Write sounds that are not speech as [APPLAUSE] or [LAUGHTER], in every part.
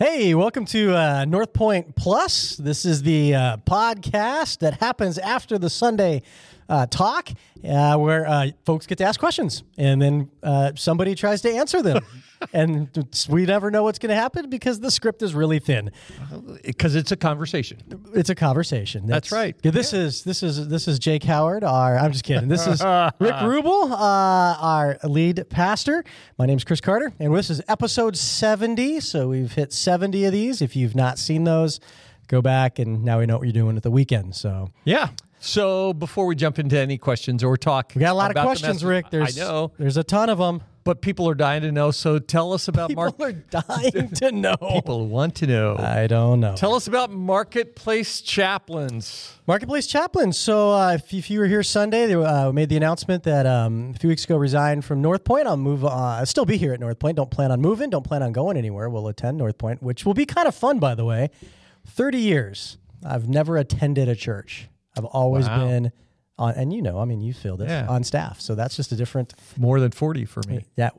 Hey, welcome to uh, North Point Plus. This is the uh, podcast that happens after the Sunday uh, talk, uh, where uh, folks get to ask questions, and then uh, somebody tries to answer them, [LAUGHS] and we never know what's going to happen because the script is really thin. because it's a conversation. It's a conversation. That's right. Yeah, This is this is this is Jake Howard. Our I'm just kidding. This is [LAUGHS] Rick Rubel, uh, our lead pastor. My name's Chris Carter, and this is episode 70. So we've hit 70 of these. If you've not seen those, go back and now we know what you're doing at the weekend. So Yeah. So before we jump into any questions or talk, we got a lot of questions, Rick. There's I know, there's a ton of them. but people are dying to know. So tell us about People Mark. are dying [LAUGHS] to know. People want to know. I don't know. tell us about marketplace chaplains. Marketplace chaplains. So, uh, if, if you were here Sunday, they uh, made the announcement that um, a few weeks ago resigned from North Point. I'll move. Uh, I'll still be here at North Point. Don't plan on moving. Don't plan on going anywhere. We'll attend North Point, which will be kind of fun, by the way. Thirty years. I've never attended a church. I've always Wow. been on, and you know, I mean, you feel this Yeah. on staff. So that's just a different. More than forty for me. Yeah.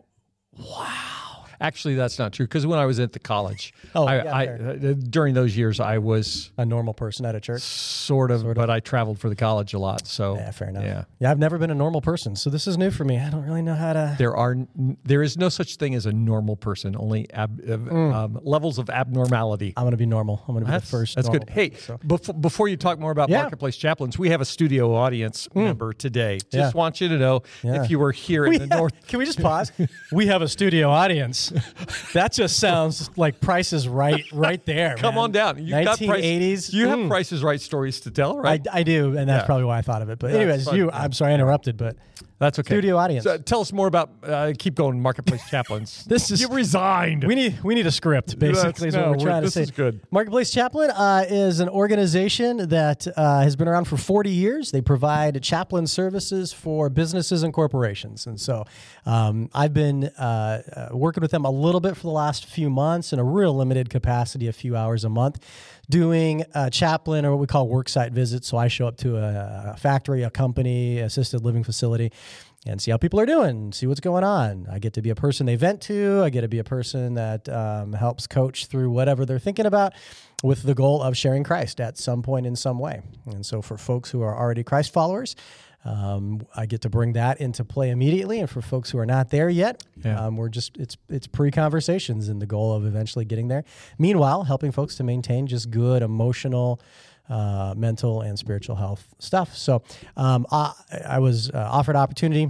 Actually, that's not true because when I was at the college, [LAUGHS] Oh, I, yeah, I, uh, during those years I was A normal person at a church. sort of, but I traveled for the college a lot. So Yeah, fair enough. Yeah. yeah, I've never been a normal person, so this is new for me. I don't really know how to. There are there is no such thing as a normal person. Only ab, uh, Mm. um, levels of abnormality. I'm going to be normal. I'm going to be the first. That's good. Hey, so. before, before you talk more about Yeah. Mm. marketplace chaplains, we have a studio audience member today. Just want you to know if you were here in We the have- north. [LAUGHS] Can we just pause? [LAUGHS] we have a studio audience. [LAUGHS] That just sounds like Price is Right, right there. [LAUGHS] Come man. on down. You've got price- 1980s. You have Mm. Price's Right stories to tell, right? I do, and that's Yeah. probably why I thought of it. But anyways, you. I'm sorry I interrupted, but That's okay. studio audience. So tell us more about. Uh, keep going, marketplace [LAUGHS] chaplains. This is- you resigned. we need we need a script. Basically, is no, what we're we're- trying to this say. is good. Marketplace Chaplain uh, is an organization that uh, has been around for 40 years. They provide chaplain services for businesses and corporations, and so um, I've been uh, uh, working with them a little bit for the last few months in a real limited capacity, a few hours a month, doing uh, chaplain or what we call worksite visits. So I show up to a, a factory, a company, assisted living facility and see how people are doing, see what's going on. I get to be a person they vent to. I get to be a person that um, helps coach through whatever they're thinking about with the goal of sharing Christ at some point in some way. And so for folks who are already Christ followers, um, I get to bring that into play immediately. And for folks who are not there yet, Yeah. um, we're just, it's, it's pre conversations and the goal of eventually getting there. Meanwhile, helping folks to maintain just good emotional, uh, mental and spiritual health stuff. So um, I, I was uh, offered opportunity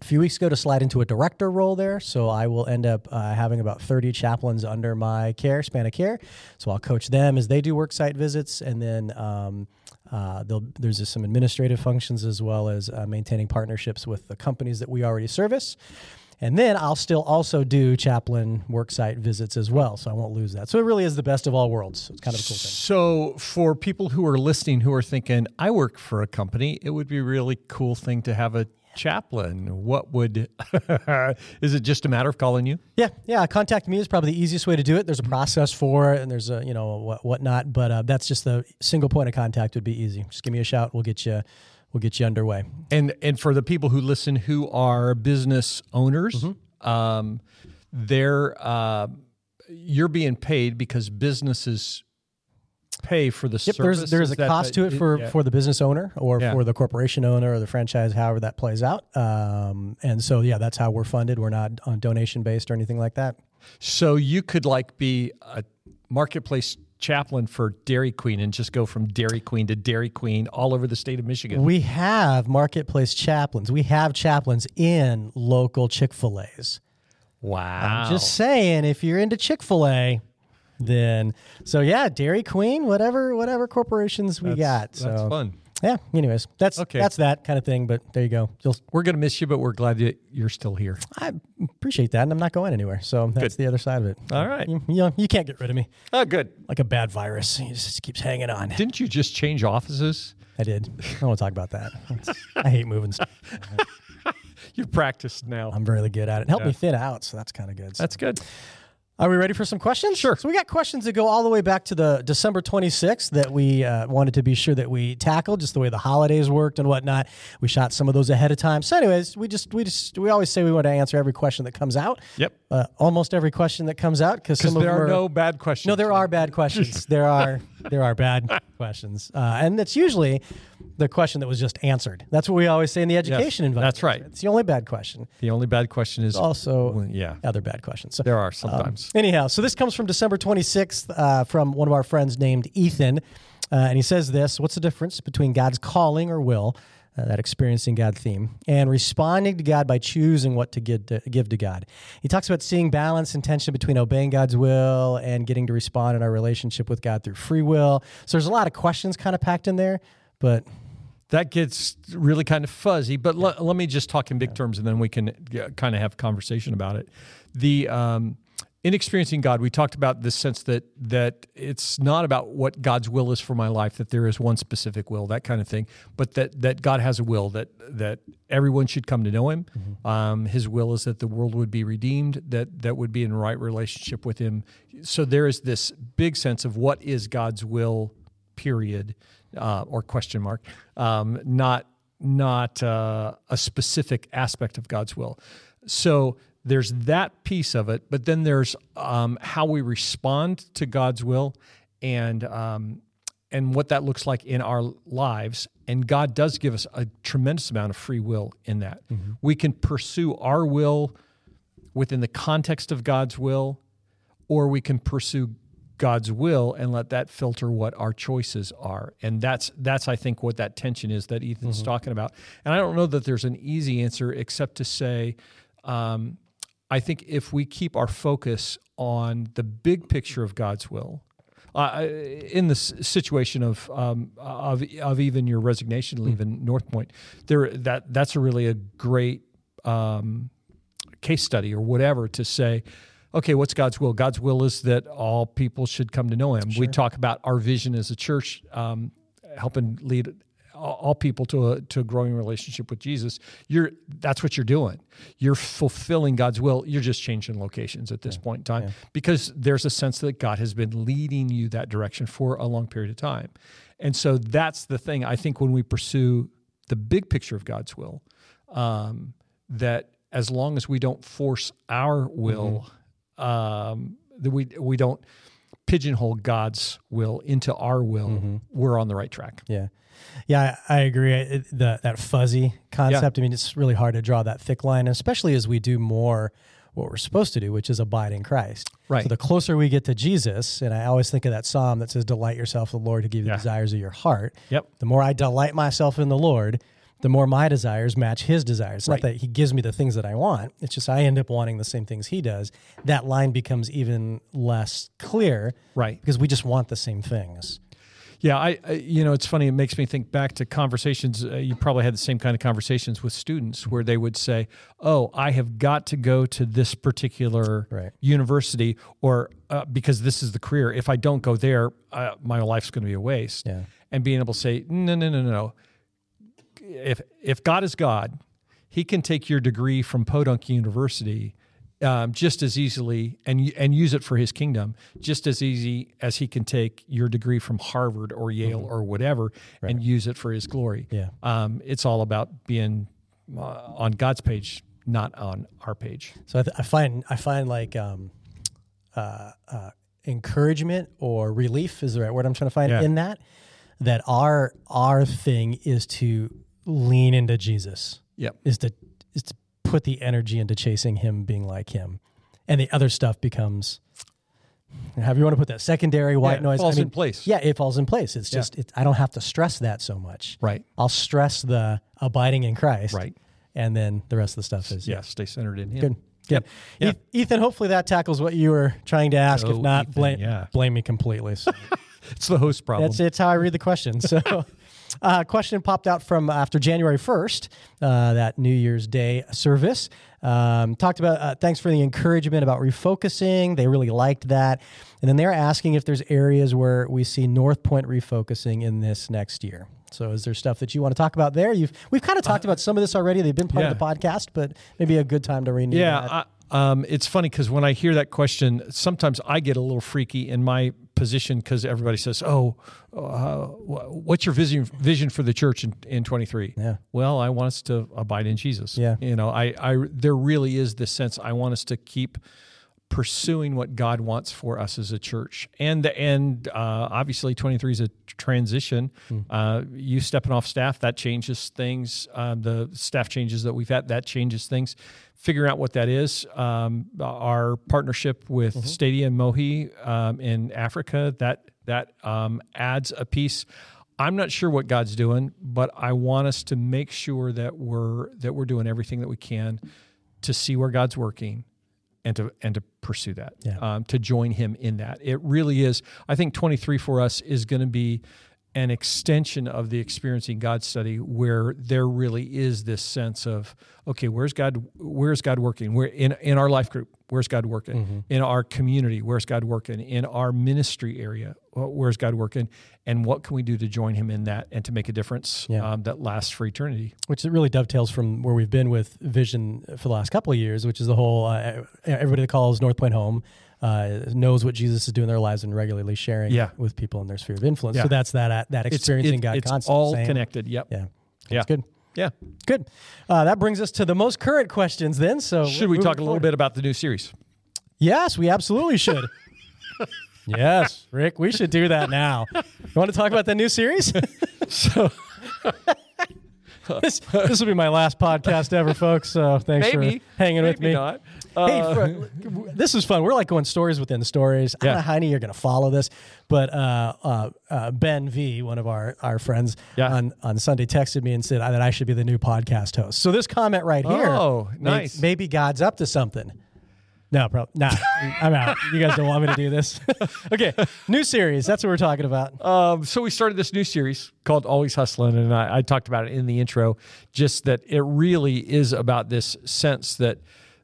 a few weeks ago to slide into a director role there. So I will end up uh, having about 30 chaplains under my care, span of care. So I'll coach them as they do worksite visits. And then um, uh, there's some administrative functions as well as uh, maintaining partnerships with the companies that we already service. And then I'll still also do chaplain worksite visits as well. So I won't lose that. So it really is the best of all worlds. So it's kind of a cool thing. So, for people who are listening who are thinking, I work for a company, it would be a really cool thing to have a chaplain. What would, [LAUGHS] is it just a matter of calling you? Yeah, yeah. Contact me is probably the easiest way to do it. There's a process for it, and there's a you know what whatnot, but uh, that's just the single point of contact would be easy. Just give me a shout. We'll get you. We'll get you underway. And, and for the people who listen who are business owners, Mm-hmm. um, they're, uh, you're being paid because businesses pay for the Yep, service. there's there's a that cost to it for yeah. for the business owner or Yeah. for the corporation owner or the franchise, however that plays out. Um, and so yeah, that's how we're funded. We're not on donation based or anything like that. So you could like be a marketplace chaplain for Dairy Queen and just go from Dairy Queen to Dairy Queen all over the state of Michigan. We have marketplace chaplains. We have chaplains in local Chick Fil A's. wow. I'm Just saying, if you're into Chick Fil A, then so yeah, Dairy Queen, whatever, whatever corporations we got. So That's fun. Yeah. Anyways, that's Okay. that's that kind of thing. But there you go. You'll, We're going to miss you, but we're glad that you're still here. I appreciate that, and I'm not going anywhere. So that's Good. the other side of it. All right. You, you know, you can't get rid of me Oh, good. like a bad virus. It just keeps hanging on. Didn't you just change offices? I did. I don't want to talk about that. I hate moving stuff. [LAUGHS] You've practiced now. I'm really good at it. Help Yeah. me fit out, so that's kind of good. So- That's good. Are we ready for some questions? Sure. So we got questions that go all the way back to the December 26th that we uh, wanted to be sure that we tackled, just the way the holidays worked and whatnot. We shot some of those ahead of time. So, anyways, we just we just we always say we want to answer every question that comes out. Yep. Uh, almost every question that comes out because there them are are no bad questions. no, there are bad questions. [LAUGHS] there are there are bad [LAUGHS] questions, uh, and it's usually the question that was just answered. That's what we always say in the education environment. that's right. It's the only bad question. The only bad question is Also, yeah. other bad questions. So, There are sometimes. Anyhow, so this comes from December 26th uh, from one of our friends named Ethan. Uh, and he says this What's the difference between God's calling or will, uh, that experiencing God theme, and responding to God by choosing what to give, to give to God? He talks about seeing balance and tension between obeying God's will and getting to respond in our relationship with God through free will. So there's a lot of questions kind of packed in there, but that gets really kind of fuzzy. But le- let me just talk in big terms, and then we can yeah, kind of have a conversation about it. The um, in experiencing God, we talked about this sense that that it's not about what God's will is for my life, that there is one specific will, that kind of thing, but that that God has a will that that everyone should come to know Him. Um, his will is that the world would be redeemed, that that would be in right relationship with Him. So there is this big sense of what is God's will period uh, or question mark, um, not not uh, a specific aspect of God's will. So there's that piece of it, but then there's um, how we respond to God's will and um, and what that looks like in our lives. And God does give us a tremendous amount of free will in that. We can pursue our will within the context of God's will, or we can pursue God's will and let that filter what our choices are. And that's that's I think what that tension is that Ethan's talking about. And I don't know that there's an easy answer except to say um, I think if we keep our focus on the big picture of God's will, uh, in the situation of um, of of even your resignation, leaving North Point, there that that's a really a great um, case study or whatever to say, okay, what's God's will? God's will is that all people should come to know Him. We talk about our vision as a church, um, helping lead all people to a to a growing relationship with Jesus. You're that's what you're doing. You're fulfilling God's will. You're just changing locations at this point in time because there's a sense that God has been leading you that direction for a long period of time. And so that's the thing. I think when we pursue the big picture of God's will, um, that as long as we don't force our will, um, that we we don't pigeonhole God's will into our will, we're on the right track. Yeah. Yeah, I I agree. It, the, that fuzzy concept, I mean, it's really hard to draw that thick line, especially as we do more what we're supposed to do, which is abide in Christ. Right. So the closer we get to Jesus, and I always think of that psalm that says, Delight yourself in the Lord to give you Yeah. the desires of your heart. Yep. The more I delight myself in the Lord, the more my desires match his desires. It's Right. not that he gives me the things that I want, it's just I end up wanting the same things he does. That line becomes even less clear Right. because we just want the same things. Yeah, I, I you know it's funny. It makes me think back to conversations. Uh, you probably had the same kind of conversations with students where they would say, "Oh, I have got to go to this particular Right. university, or uh, because this is the career. If I don't go there, uh, my life's going to be a waste." Yeah. And being able to say, "No, no, no, no, no. If if God is God, He can take your degree from Podunk University." Um, just as easily and and use it for his kingdom just as easy as he can take your degree from Harvard or Yale or whatever and use it for his glory. Yeah. Um, it's all about being uh, on God's page, not on our page. So I, th- I find I find like um, uh, uh, encouragement or relief is the right word I'm trying to find Yeah. in that. That our our thing is to lean into Jesus. Yep. Is to put the energy into chasing Him, being like Him, and the other stuff becomes. However you want to put that secondary white it noise falls in place. Yeah, it falls in place. It's just it, I don't have to stress that so much. Right. I'll stress the abiding in Christ. Right. And then the rest of the stuff is Yeah. Stay centered in Him. Good. Good. Yeah. Eth- Ethan, hopefully that tackles what you were trying to ask. if Oh, not, Ethan, blame yeah. blame me completely. So [LAUGHS] It's the host problem. that's it's how I read the question. So, [LAUGHS] uh, question popped out from after January first, uh, that New Year's Day service. Um, talked about uh, thanks for the encouragement about refocusing. They really liked that, and then they're asking if there's areas where we see North Point refocusing in this next year. So, is there stuff that you want to talk about there? You've we've kind of talked about some of this already. They've been part of Uh, the podcast, but maybe a good time to renew. Yeah. I, Um, it's funny because when I hear that question, sometimes I get a little freaky in my position because everybody says, "Oh, uh, what's your vision vision for the church in, in 23?" Yeah. Well, I want us to abide in Jesus. Yeah. You know, I, I there really is this sense I want us to keep pursuing what God wants for us as a church. And the and uh, obviously 23 is a transition. Hmm. Uh, you stepping off staff that changes things. Uh, the staff changes that we've had that changes things. Figuring out what that is. Um, our partnership with Mm-hmm. Stadia Mohi um, in Africa that that um, adds a piece. I'm not sure what God's doing, but I want us to make sure that we're that we're doing everything that we can to see where God's working and to and to pursue that, Yeah. um, to join Him in that. It really is. I think 23 for us is going to be an extension of the experiencing God study, where there really is this sense of, okay, where's God? Where's God working? Where in in our life group, where's God working? Mm-hmm. In our community, where's God working? In our ministry area, where's God working? And what can we do to join Him in that and to make a difference Yeah. um, that lasts for eternity? which it really dovetails from where we've been with Vision for the last couple of years, which is the whole uh, everybody that calls North Point home uh, knows what Jesus is doing in their lives and regularly sharing Yeah. with people in their sphere of influence. Yeah. So that's that that It's- experiencing it- God it's concept. all same. connected. Yep. Yeah, Yeah. that's good. Yeah. Good. Uh, that brings us to the most current questions then. So Should we talk a little bit about the new series? Yes, we absolutely should. [LAUGHS] yes, Rick, we should do that now. You want to talk about the new series? [LAUGHS] So [LAUGHS] this this will be my last podcast ever, folks. So thanks maybe for hanging with maybe me. Not. Hey, Uh, for, this is fun. We're like going stories within stories. I don't Yeah. know how many you're going to follow this, but uh, uh, uh, Ben V, one of our, our friends, Yeah. on, on Sunday texted me and said that I should be the new podcast host. So this comment right here, Oh, may- nice. Maybe God's up to something. No, bro, nah, [LAUGHS] I'm out. You guys don't want me to do this. [LAUGHS] okay, new series. That's what we're talking about. Um, so we started this new series called Always Hustling, and I, I talked about it in the intro. Just that it really is about this sense that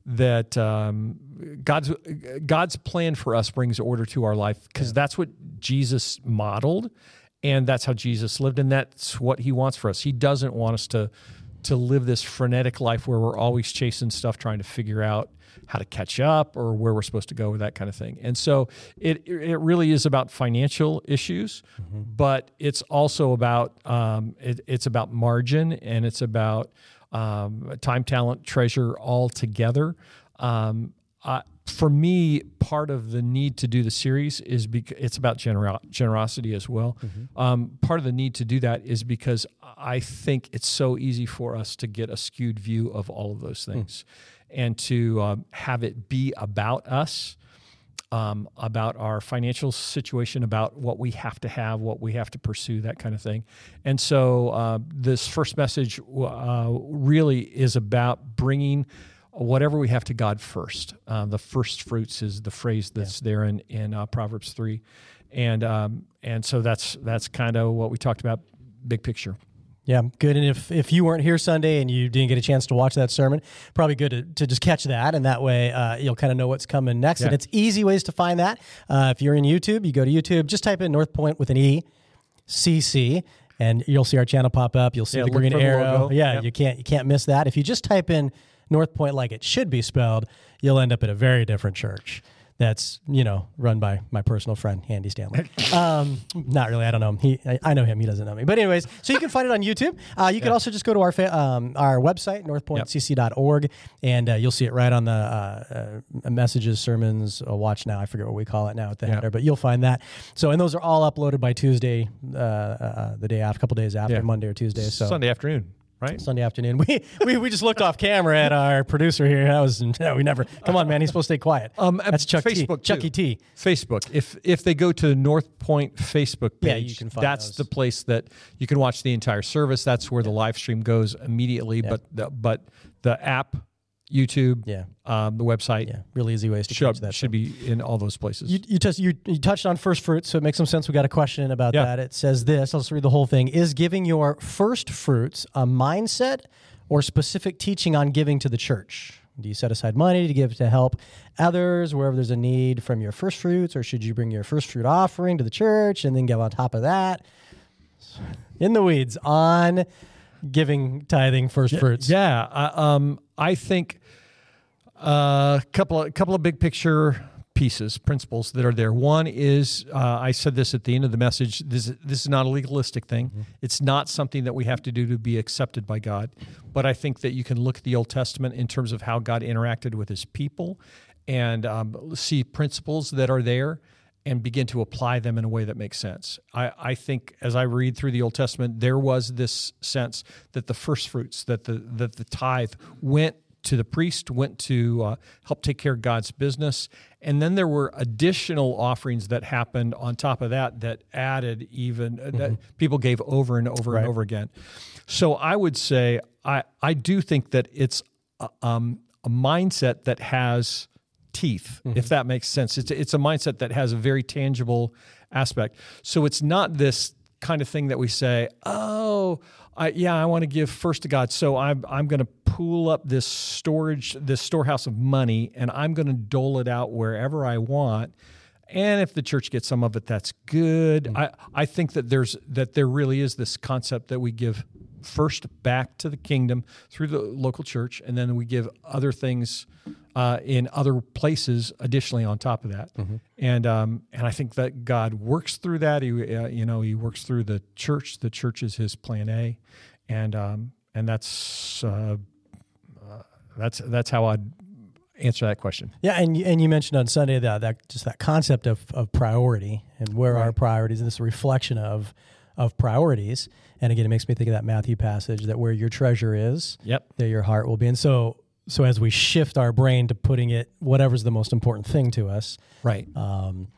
that um, God's God's plan for us brings order to our life because that's what Jesus modeled, and that's how Jesus lived, and that's what He wants for us. He doesn't want us to to live this frenetic life where we're always chasing stuff, trying to figure out how to catch up or where we're supposed to go or that kind of thing. And so it it really is about financial issues, but it's also about um, it, it's about margin and it's about um, time, talent, treasure all together. Um, I, for me, part of the need to do the series is because it's about genero- generosity as well. Um, part of the need to do that is because I think it's so easy for us to get a skewed view of all of those things and to um, have it be about us. Um, about our financial situation, about what we have to have, what we have to pursue, that kind of thing. And so, uh, this first message uh, really is about bringing whatever we have to God first. Uh, the first fruits is the phrase that's there in in uh, Proverbs three, and um, and so that's that's kind of what we talked about, big picture. Yeah, good. And if, if you weren't here Sunday and you didn't get a chance to watch that sermon, probably good to, to just catch that. And that way uh, you'll kind of know what's coming next. And it's easy ways to find that. Uh, if you're in YouTube, you go to YouTube, just type in North Point with an E, CC, and you'll see our channel pop up. You'll see Yeah, the green for the arrow. Yeah, Yep. you can't you can't miss that. If you just type in North Point like it should be spelled, you'll end up at a very different church. That's you know run by my personal friend Andy Stanley. [LAUGHS] Um, not really. I don't know him. He, I, I know him. He doesn't know me. But anyways, so you can find it on YouTube. Uh, you can also just go to our fa- um, our website northpointcc.org, and uh, you'll see it right on the uh, uh, messages, sermons, uh, watch now. I forget what we call it now at the Yeah. header, but you'll find that. So and those are all uploaded by Tuesday, uh, uh, the day after, a couple days after Yeah. Monday or Tuesday. So Sunday afternoon, right? Sunday afternoon. [LAUGHS] We, we we just looked off camera at our producer here. That was [LAUGHS] no, we never. Come on, man. He's supposed to stay quiet. Um, That's Chuck Facebook T. Chucky too. T. Facebook. If if they go to the North Point Facebook Yeah, page, you can find that's those. the place that you can watch the entire service. That's where the live stream goes immediately. But the, but the app, YouTube, Yeah. um, the website Yeah, really easy ways to catch should, that. should be in all those places. You, you, touched, you, you touched on first fruits, so it makes some sense. We got a question about Yeah. that. It says this. I'll just read the whole thing. Is giving your first fruits a mindset or specific teaching on giving to the church? Do you set aside money to give to help others wherever there's a need from your first fruits, or should you bring your first fruit offering to the church and then give on top of that? In the weeds on giving, tithing, first fruits. Yeah, I, um, I think A couple of couple of big picture pieces, principles that are there. One is uh, I said this at the end of the message. This this is not a legalistic thing. Mm-hmm. It's not something that we have to do to be accepted by God. But I think that you can look at the Old Testament in terms of how God interacted with His people, and um, see principles that are there. And begin to apply them in a way that makes sense. I, I think as I read through the Old Testament, there was this sense that the first fruits, that the that the tithe went to the priest, went to uh, help take care of God's business. And then there were additional offerings that happened on top of that that added even, uh, mm-hmm. that people gave over and over right. and over again. So I would say, I, I do think that it's a, um, a mindset that has teeth, mm-hmm. if that makes sense. It's, it's a mindset that has a very tangible aspect. So it's not this kind of thing that we say, oh, I, yeah, I want to give first to God. So I'm, I'm going to pool up this storage, this storehouse of money, and I'm going to dole it out wherever I want. And if the church gets some of it, that's good. Mm-hmm. I, I think that there's that there really is this concept that we give first back to the kingdom through the local church, and then we give other things uh, in other places additionally on top of that. Mm-hmm. And um, and I think that God works through that. He uh, you know He works through the church. The church is His plan A, and um, and that's uh, uh that's that's how I'd answer that question. Yeah, and and you mentioned on Sunday that that just that concept of, of priority and where right. our priorities and this reflection of of priorities. And again, it makes me think of that Matthew passage that where your treasure is, yep, there your heart will be. And so so as we shift our brain to putting it whatever's the most important thing to us right um,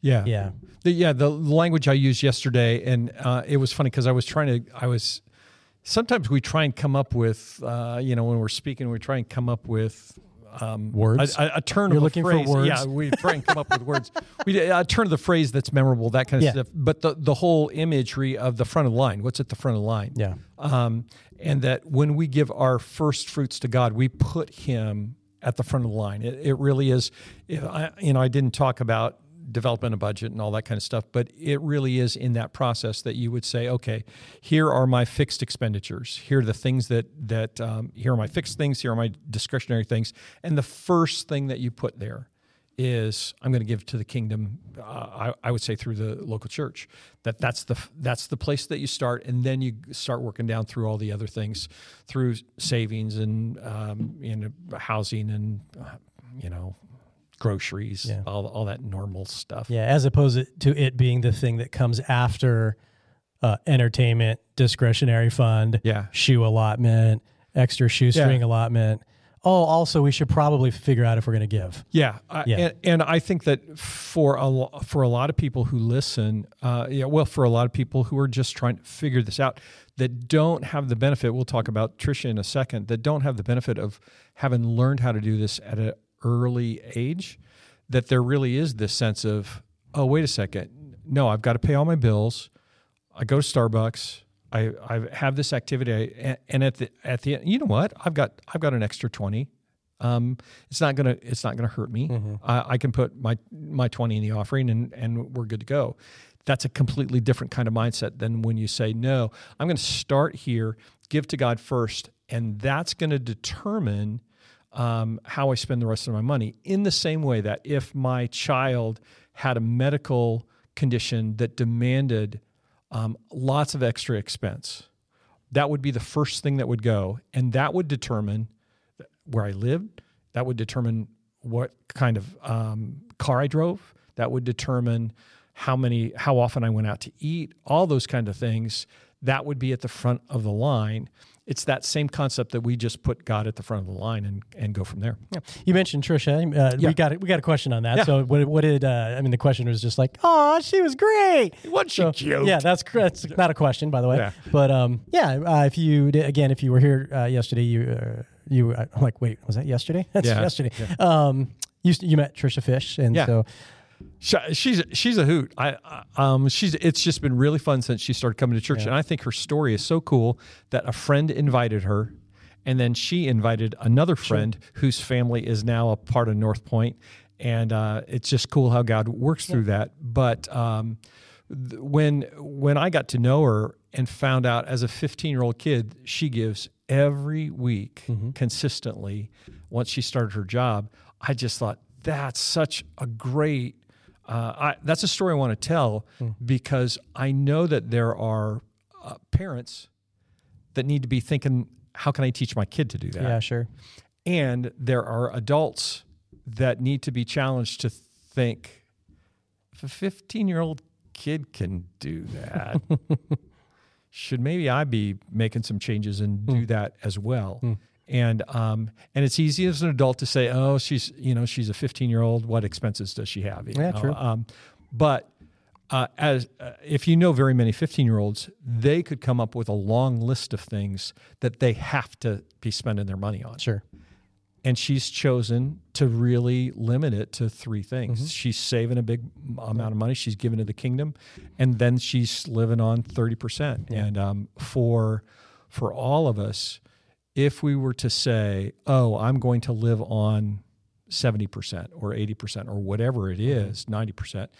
yeah yeah the, yeah the language i used yesterday and uh, it was funny because i was trying to i was sometimes we try and come up with uh, you know when we're speaking we try and come up with um, words a, a, a turn You're of looking phrase. for words yeah we try and come up with words we a turn of the phrase that's memorable that kind of yeah. stuff but the, the whole imagery of the front of the line what's at the front of the line yeah um, and that when we give our first fruits to God, we put Him at the front of the line. It, it really is. I, you know, I didn't talk about developing a budget and all that kind of stuff, but it really is in that process that you would say, okay, here are my fixed expenditures. Here are the things that that um, here are my fixed things. Here are my discretionary things, and the first thing that you put there is I'm going to give to the kingdom. Uh, I, I, would say through the local church. That that's the that's the place that you start, and then you start working down through all the other things, through savings and um, you know housing and uh, you know groceries, yeah. all all that normal stuff. Yeah, as opposed to it being the thing that comes after uh, entertainment, discretionary fund, yeah, shoe allotment, extra shoestring yeah. allotment oh, also we should probably figure out if we're going to give. Yeah, yeah. and, and, I think that for a for a lot of people who listen, uh, yeah, well, for a lot of people who are just trying to figure this out, that don't have the benefit. We'll talk about Trisha in a second. That don't have the benefit of having learned how to do this at an early age. That there really is this sense of, oh, wait a second, no, I've got to pay all my bills. I go to Starbucks. I, I have this activity, and at the at the end, you know what? I've got I've got an extra twenty. Um, it's not gonna it's not gonna hurt me. Mm-hmm. I, I, can put my my twenty in the offering, and and we're good to go. That's a completely different kind of mindset than when you say, no, I'm going to start here, give to God first, and that's going to determine um, how I spend the rest of my money. In the same way that if my child had a medical condition that demanded um, lots of extra expense. That would be the first thing that would go, and that would determine where I lived. That would determine what kind of um, car I drove. That would determine how many, how often I went out to eat. All those kind of things. That would be at the front of the line it's that same concept that we just put God at the front of the line and, and go from there. Yeah. You mentioned Trisha. Uh, yeah. We got we got a question on that. Yeah. So what, what did uh, I mean? The question was just like, oh, she was great. What she so, cute? Yeah, that's that's not a question, by the way. Yeah. But um, yeah, uh, if you again, if you were here uh, yesterday, you uh, you I'm like, wait, was that yesterday? [LAUGHS] That's yeah. yesterday. Um, you you met Trisha Fish, and so she's she's a hoot. I um she's it's just been really fun since she started coming to church, yeah. and I think her story is so cool that a friend invited her, and then she invited another friend sure. whose family is now a part of North Point, and uh, it's just cool how God works yeah. through that. But um, th- when when I got to know her and found out as a 15 year old kid, she gives every week mm-hmm. consistently once she started her job, I just thought that's such a great. Uh, I, that's a story I want to tell because I know that there are uh, parents that need to be thinking, how can I teach my kid to do that? Yeah, sure. And there are adults that need to be challenged to think if a 15 year old kid can do that, [LAUGHS] should maybe I be making some changes and do that as well? And um, and it's easy as an adult to say, oh, she's you know she's a 15 year old. What expenses does she have? You Yeah, know? true. Um, but uh, as uh, if you know very many 15 year olds, they could come up with a long list of things that they have to be spending their money on Sure. and she's chosen to really limit it to three things. Mm-hmm. She's saving a big amount of money. She's giving to the kingdom, and then she's living on thirty percent. And um, for for all of us, if we were to say, "Oh, I'm going to live on seventy percent or eighty percent or whatever it Mm-hmm. ninety percent,"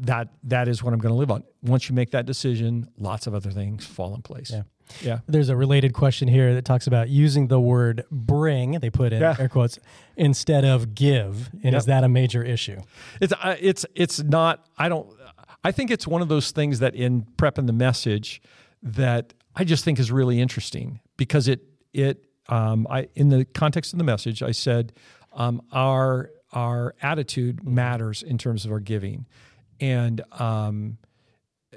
that that is what I'm going to live on. Once you make that decision, lots of other things fall in place. Yeah. Yeah. There's a related question here that talks about using the word bring, they put in Yeah. air quotes, instead of give. And is that a major issue? It's uh, it's it's not. I don't. I think it's one of those things that in prepping the message that I just think is really interesting because it it um, I in the context of the message I said um, our our attitude matters in terms of our giving, and um,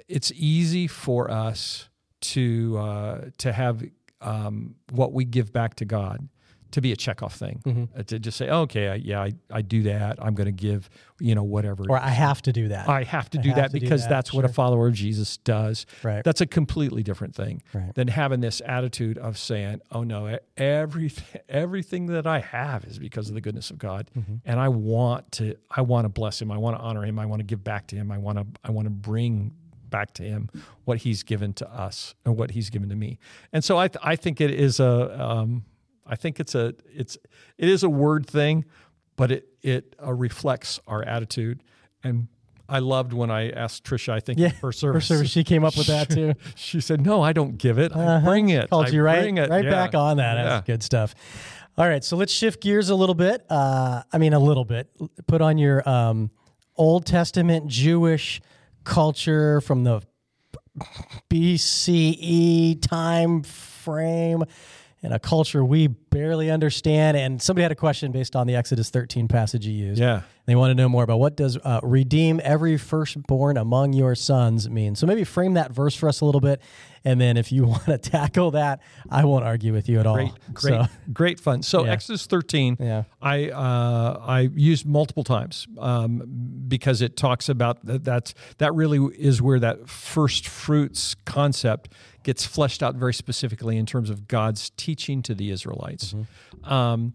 it's easy for us to uh, to have um, what we give back to God to be a checkoff thing. Uh, to just say, oh, okay, I, yeah, I, I do that. I'm going to give, you know, whatever. Or I have to do that. I have to I do have that to do because that, that's what a follower of Jesus does. Right. That's a completely different thing Right. than having this attitude of saying, "Oh no, everything [LAUGHS] everything that I have is because of the goodness of God, Mm-hmm. and I want to I want to bless Him. I want to honor Him. I want to give back to Him. I want to I want to bring back to Him what He's given to us and what He's given to me. And so I th- I think it is a um, I think it's a it's it is a word thing, but it it uh, reflects our attitude and. I loved when I asked Trisha. I think Yeah, her service. service, she came up with that too. She said, "No, I don't give it. Uh-huh. bring it. Called I you right, it. right Yeah. back on that. Yeah. That's good stuff. All right, so let's shift gears a little bit. Uh, I mean, a little bit. Put on your um, Old Testament Jewish culture from the BCE time frame in a culture we barely understand. And somebody had a question based on the Exodus 13 passage you used. Yeah. They want to know more about what does uh, redeem every firstborn among your sons mean. So maybe frame that verse for us a little bit, and then if you [LAUGHS] want to tackle that, I won't argue with you at all. Great, great, So, great fun. So Yeah. Exodus 13, Yeah. I uh, I used multiple times um, because it talks about that. That's, that really is where that first fruits concept gets fleshed out very specifically in terms of God's teaching to the Israelites. Mm-hmm. Um,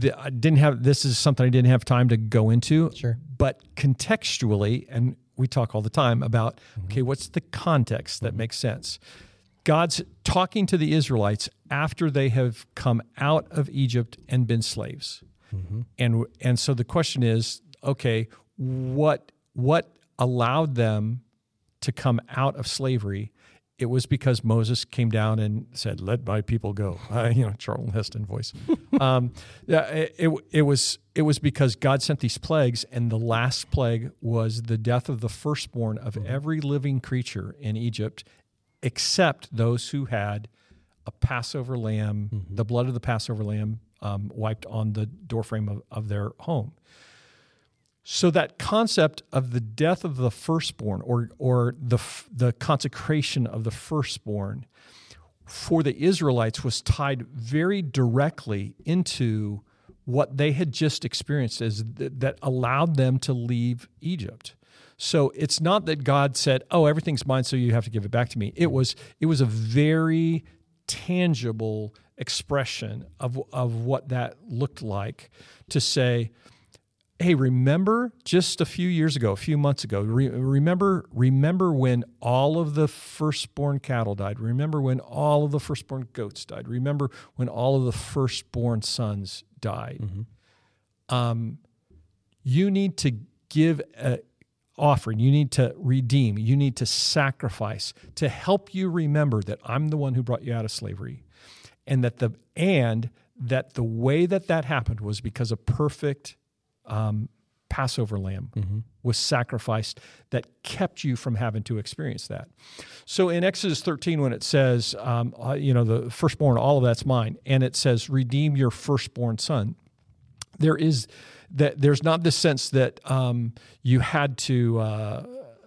the, I didn't have this is something I didn't have time to go into. Sure. but contextually, and we talk all the time about Mm-hmm. okay, what's the context that makes sense? God's talking to the Israelites after they have come out of Egypt and been slaves, Mm-hmm. and and so the question is, okay, what what allowed them to come out of slavery? It was because Moses came down and said, "Let my people go." [LAUGHS] Uh, you know, Charlton Heston voice. [LAUGHS] um, it, it it was it was because God sent these plagues, and the last plague was the death of the firstborn of every living creature in Egypt, except those who had a Passover lamb, the blood of the Passover lamb um, wiped on the doorframe of, of their home. So that concept of the death of the firstborn, or or the the consecration of the firstborn, for the Israelites was tied very directly into what they had just experienced as th- that allowed them to leave Egypt. So it's not that God said, "Oh, everything's mine, so you have to give it back to me." It was it was a very tangible expression of of what that looked like to say, hey remember just a few years ago a few months ago re- remember remember when all of the firstborn cattle died? Remember when all of the firstborn goats died? Remember when all of the firstborn sons died? Um, you need to give a offering. You need to redeem. You need to sacrifice to help you remember that i'm the one who brought you out of slavery and that the and that the way that that happened was because a perfect um, Passover lamb Mm-hmm. was sacrificed that kept you from having to experience that. So in Exodus 13, when it says, um, uh, you know, the firstborn, all of that's mine, and it says, redeem your firstborn son, there is that there's not this sense that um, you had to uh,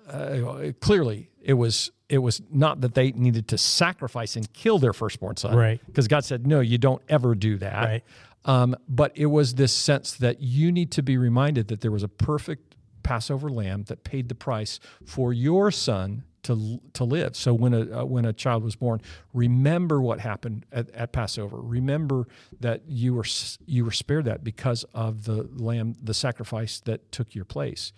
uh, clearly it was it was not that they needed to sacrifice and kill their firstborn son Right. because god said no you don't ever do that Right. Um, but it was this sense that you need to be reminded that there was a perfect passover lamb that paid the price for your son to, to live. So when a uh, when a child was born, remember what happened at, at Passover. Remember that you were you were spared that because of the lamb, the sacrifice that took your place.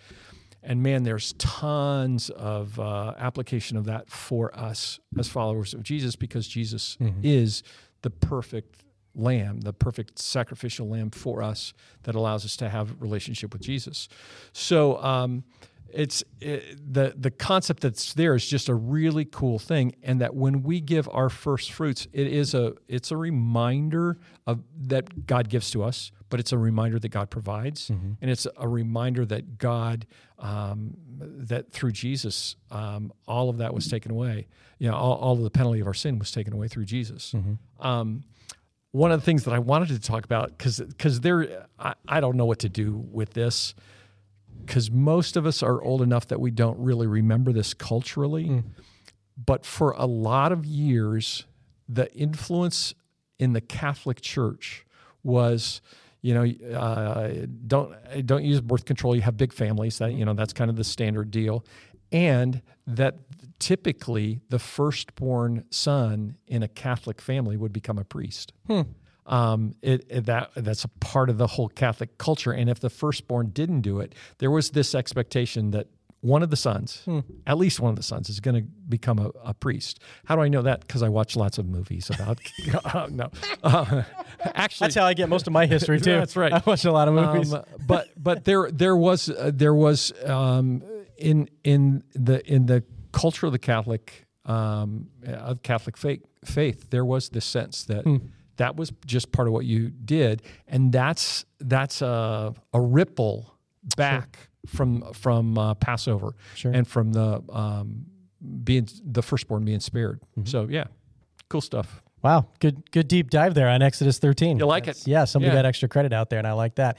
And man, there's tons of uh, application of that for us as followers of Jesus because Jesus is the perfect lamb, the perfect sacrificial lamb for us that allows us to have relationship with Jesus. So um, it's it, the the concept that's there is just a really cool thing, and that when we give our first fruits, it is a it's a reminder of that God gives to us, but it's a reminder that God provides, and it's a reminder that God um, that through Jesus, um, all of that was taken away. You know, all, all of the penalty of our sin was taken away through Jesus. Um, one of the things that I wanted to talk about because because there I, I don't know what to do with this because most of us are old enough that we don't really remember this culturally. But for a lot of years, the influence in the Catholic Church was, you know, uh, don't don't use birth control. You have big families. That you know that's kind of the standard deal, and that typically the firstborn son in a Catholic family would become a priest. Um, it, it- that that's a part of the whole Catholic culture. And if the firstborn didn't do it, there was this expectation that one of the sons, at least one of the sons, is going to become a, a priest. How do I know that? Because I watch lots of movies about. [LAUGHS] [LAUGHS] uh, no, [LAUGHS] uh, actually, That's how I get most of my history too. That's right. I watch a lot of movies. um, but but there there was uh, there was um, in in the in the culture of the Catholic um, of Catholic faith faith there was this sense that Hmm. that was just part of what you did, and that's that's a a ripple back from from uh, Passover Sure. and from the um, being the firstborn being spared. Mm-hmm. So yeah, cool stuff. Wow, good good deep dive there on Exodus 13. You like it? Yeah, somebody Yeah. got extra credit out there, and I like that.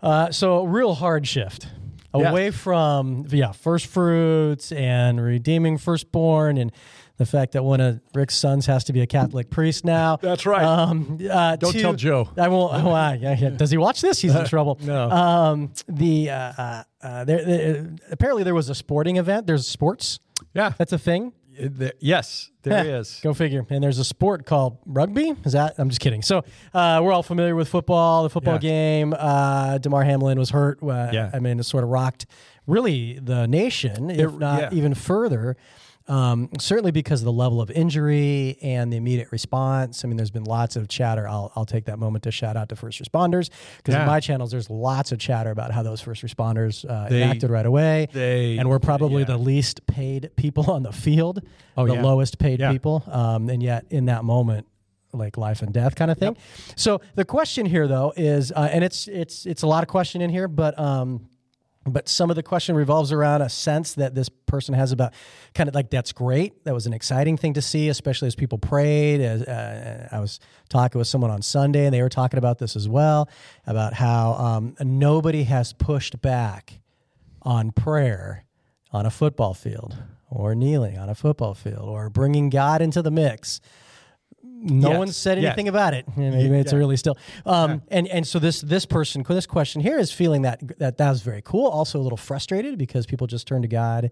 Uh, so a real hard shift away from yeah first fruits and redeeming firstborn and the fact that one of Rick's sons has to be a Catholic priest now. That's right. Um, uh, Don't to- tell Joe. I won't. Oh, uh, yeah, yeah. Does he watch this? He's in [LAUGHS] trouble. no. Um, the uh, uh, uh, there, there, apparently there was a sporting event. There's sports. Yeah. That's a thing. It- there- yes, there Yeah, is. Go figure. And there's a sport called rugby. Is that? I'm just kidding. So uh, we're all familiar with football. The football Yeah. game. Uh, Damar Hamlin was hurt. Uh, Yeah. I mean, it sort of rocked really the nation, if It- not yeah. even further. Um, certainly because of the level of injury and the immediate response. I mean, there's been lots of chatter. I'll, I'll take that moment to shout out to first responders because Yeah. in my channels, there's lots of chatter about how those first responders uh, They- acted right away. they- and we're probably yeah. the least paid people on the field, Oh, the yeah. lowest paid people, um, and yet in that moment, like life and death kind of thing. So the question here, though, is, uh, and it's it's it's a lot of question in here, but um, but some of the question revolves around a sense that this person has about kind of like that's great. That was an exciting thing to see, especially as people prayed. As uh, I was talking with someone on Sunday, and they were talking about this as well about how um, nobody has pushed back on prayer on a football field or kneeling on a football field or bringing God into the mix. No Yes. one said anything about it. Maybe it's Yeah. early still. Um, and and so this this person this question here is feeling that that that was very cool. Also a little frustrated because people just turn to God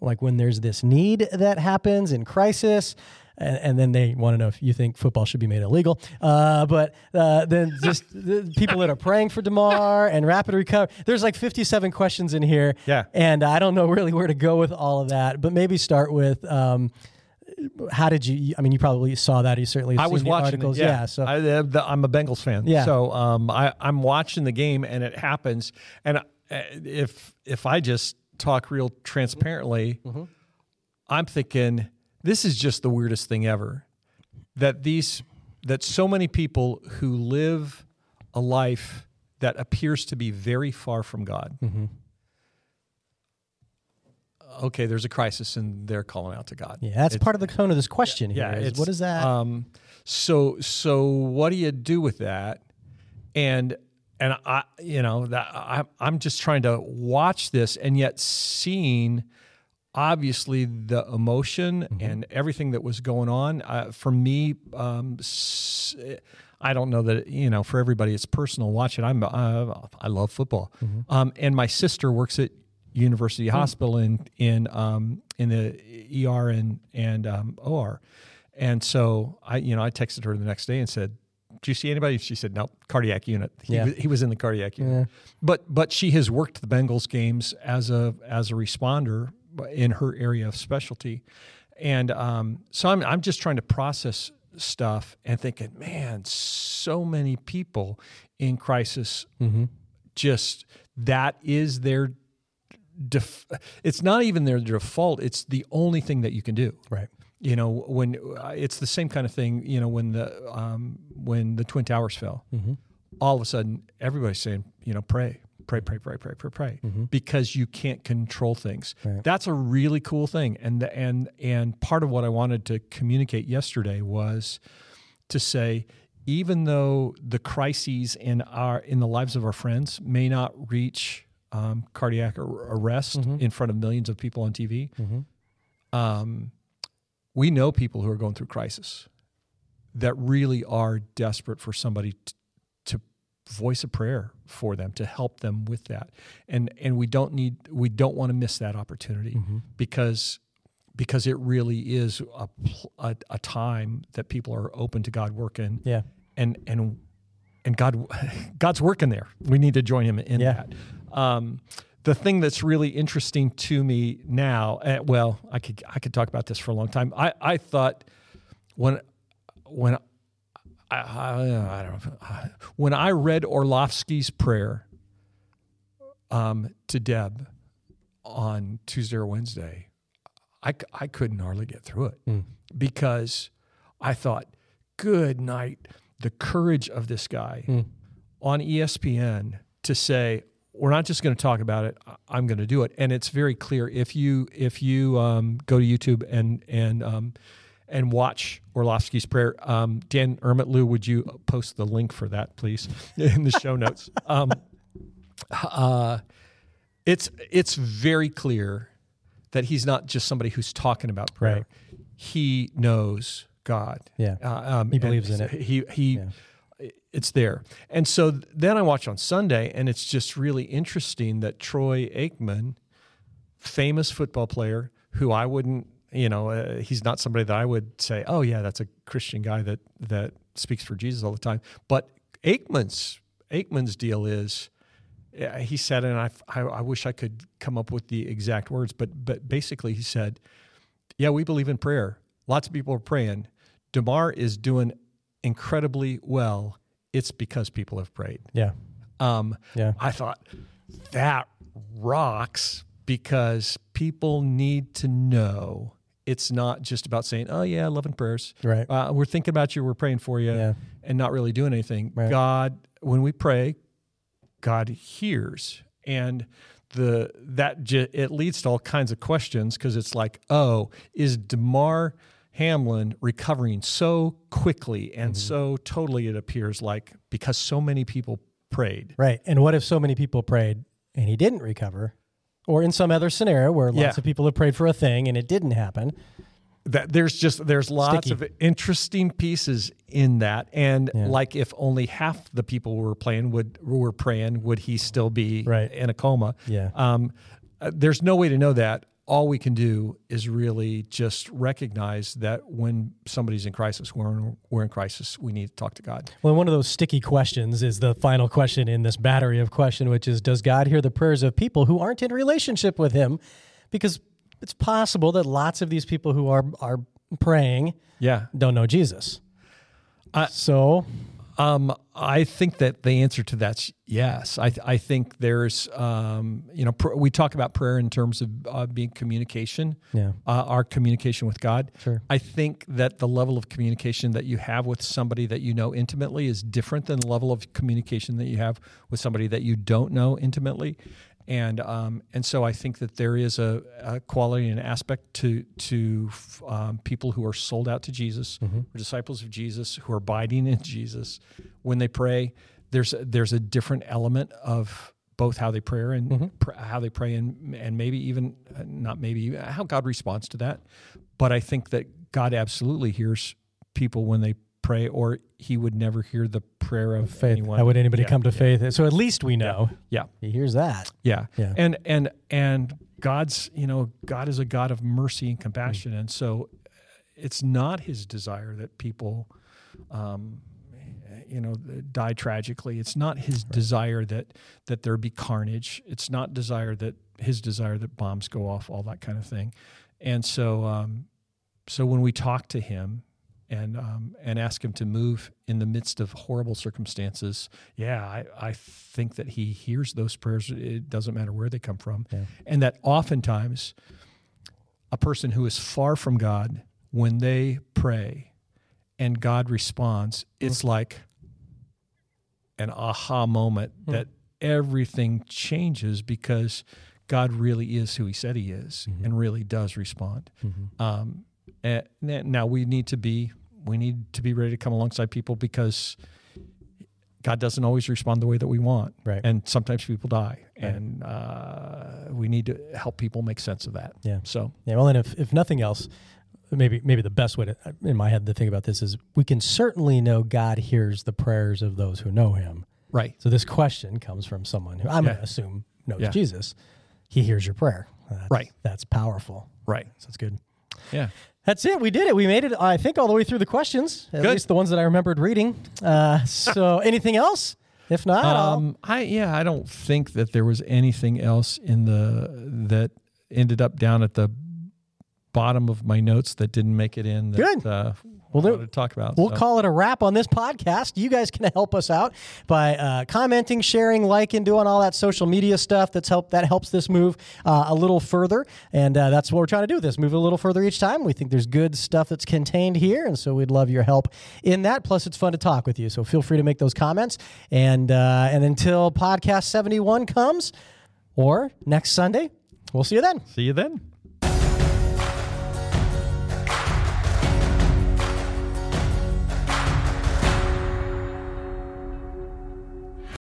like when there's this need that happens in crisis. And, and then they want to know if you think football should be made illegal. Uh, but uh, then just [LAUGHS] the people that are praying for Damar and rapid recovery. There's like 57 questions in here. Yeah. And I don't know really where to go with all of that. But maybe start with um, how did you? I mean, you probably saw that. You certainly I was watching. articles. It, yeah. So I, uh, the, I'm a Bengals fan. Yeah. So um, I, I'm watching the game, and it happens. And uh, if if I just talk real transparently, Mm-hmm. I'm thinking this is just the weirdest thing ever. That these that so many people who live a life that appears to be very far from God. Mm-hmm. Okay, there's a crisis and they're calling out to God. Yeah, that's It's- part of the tone of this question here. yeah, is what is that? Um, so so what do you do with that? And and I you know that I I'm just trying to watch this and yet seeing obviously the emotion Mm-hmm. and everything that was going on uh, for me um, s- I don't know that you know for everybody it's personal watch it I'm uh, I love football Mm-hmm. um, and my sister works at University Hmm. Hospital in in um, in the ER and and um, OR and so I you know I texted her the next day and said do you see anybody? She said, "No, cardiac unit." He, Yeah. was, he was in the cardiac unit, but but she has worked the Bengals games as a as a responder in her area of specialty, and um, so I'm I'm just trying to process stuff and thinking, man, so many people in crisis, just that is their. Def- it's not even their default. It's the only thing that you can do right. you know when uh, it's the same kind of thing you know when the um, when the twin towers fell all of a sudden everybody's saying you know pray pray pray pray pray pray pray because you can't control things Right. that's a really cool thing and the, and and part of what i wanted to communicate yesterday was to say even though the crises in our in the lives of our friends may not reach um, cardiac ar- arrest in front of millions of people on TV, um, we know people who are going through crisis that really are desperate for somebody t- to voice a prayer for them to help them with that, and and we don't need we don't want to miss that opportunity because because it really is a, a a time that people are open to God working Yeah. and and and God [LAUGHS] God's working there. We need to join Him in Yeah. that. Um, the thing that's really interesting to me now, uh, well, I could I could talk about this for a long time. I I thought when when I, I, I don't know when I read Orlovsky's prayer um, to Deb on Tuesday or Wednesday, I, I couldn't hardly get through it because I thought, good night, the courage of this guy on E ESPN to say, we're not just going to talk about it. I'm going to do it, and it's very clear. If you if you um, go to YouTube and and um, and watch Orlovsky's prayer, um, Dan Ermitlou, would you post the link for that, please, [LAUGHS] in the show notes? Um, uh, it's it's very clear that he's not just somebody who's talking about prayer. Right. He knows God. Yeah. Uh, um, He believes in it. He he. It's there, and so then I watch on Sunday, and it's just really interesting that Troy Aikman, famous football player, who I wouldn't, you know, uh, he's not somebody that I would say, oh yeah, that's a Christian guy that that speaks for Jesus all the time. But Aikman's Aikman's deal is, yeah, he said, and I, I I wish I could come up with the exact words, but but basically he said, yeah, we believe in prayer. Lots of people are praying. Damar is doing incredibly well. It's because people have prayed. Yeah. Um, Yeah. I thought that rocks because people need to know it's not just about saying, "Oh yeah, love and prayers." Right. Uh, we're thinking about you. We're praying for you, Yeah. and not really doing anything. Right. God, when we pray, God hears, and the that j- it leads to all kinds of questions because it's like, oh, is Damar Hamlin recovering so quickly and so totally? It appears like because so many people prayed. Right. And what if so many people prayed and he didn't recover? Or in some other scenario where lots Yeah. of people have prayed for a thing and it didn't happen. that there's just there's lots Sticky. of interesting pieces in that and Yeah. like if only half the people were playing would were praying would he still be Right. in a coma Yeah. um, uh, there's no way to know that all we can do is really just recognize that when somebody's in crisis we're in, we're in crisis we need to talk to god Well, one of those sticky questions is the final question in this battery of question, which is Does God hear the prayers of people who aren't in relationship with Him? Because it's possible that lots of these people who are, are praying yeah don't know Jesus. I- so, Um, I think that the answer to that's yes. I, I think there's, um, you know, pr- we talk about prayer in terms of uh, being communication, Yeah. uh, our communication with God. Sure. I think that the level of communication that you have with somebody that you know intimately is different than the level of communication that you have with somebody that you don't know intimately. And um, and so I think that there is a, a quality and aspect to to um, people who are sold out to Jesus, Mm-hmm. disciples of Jesus, who are abiding in Jesus. When they pray, there's there's a different element of both how they pray and Mm-hmm. pr- how they pray and and maybe even uh, not maybe how God responds to that. But I think that God absolutely hears people when they pray, or He would never hear the prayer of Faith. anyone. How would anybody Yeah, come to yeah, faith? So at least we know Yeah, he hears that. yeah, Yeah. and and and God's you know God is a God of mercy and compassion, and so it's not His desire that people. Um, you know, die tragically. It's not his desire that that there be carnage. It's not desire that his desire that bombs go off, all that kind of thing. And so, um, so when we talk to him and um, and ask him to move in the midst of horrible circumstances, yeah, I, I think that he hears those prayers. It doesn't matter where they come from, Yeah. and that oftentimes a person who is far from God, when they pray and God responds, it's mm. like an aha moment hmm. that everything changes because God really is who He said He is mm-hmm. and really does respond. Mm-hmm. Um, eh, and now we need to be we need to be ready to come alongside people because God doesn't always respond the way that we want, Right. and sometimes people die, and uh, we need to help people make sense of that. Yeah. So Yeah, well, and if, if nothing else, maybe maybe the best way to in my head to think about this is we can certainly know God hears the prayers of those who know Him. right, So this question comes from someone who I'm Yeah. going to assume knows Yeah. Jesus. He hears your prayer. That's, Right. That's powerful. right, So it's good. yeah. That's it. We did it. We made it. I think all the way through the questions, at Good. least the ones that I remembered reading. Uh, [LAUGHS] so anything else? If not, Um, I yeah, I don't think that there was anything else in the that ended up down at the bottom of my notes that didn't make it in. That, Good. Uh, Well, there- to talk about. We'll so. call it a wrap on this podcast. You guys can help us out by uh, commenting, sharing, liking, doing all that social media stuff. That's help that helps this move uh, a little further, and uh, that's what we're trying to do. This move a little further each time. We think there's good stuff that's contained here, and so we'd love your help in that. Plus, it's fun to talk with you. So feel free to make those comments. And uh, and until podcast 71 comes, or next Sunday, we'll see you then. See you then.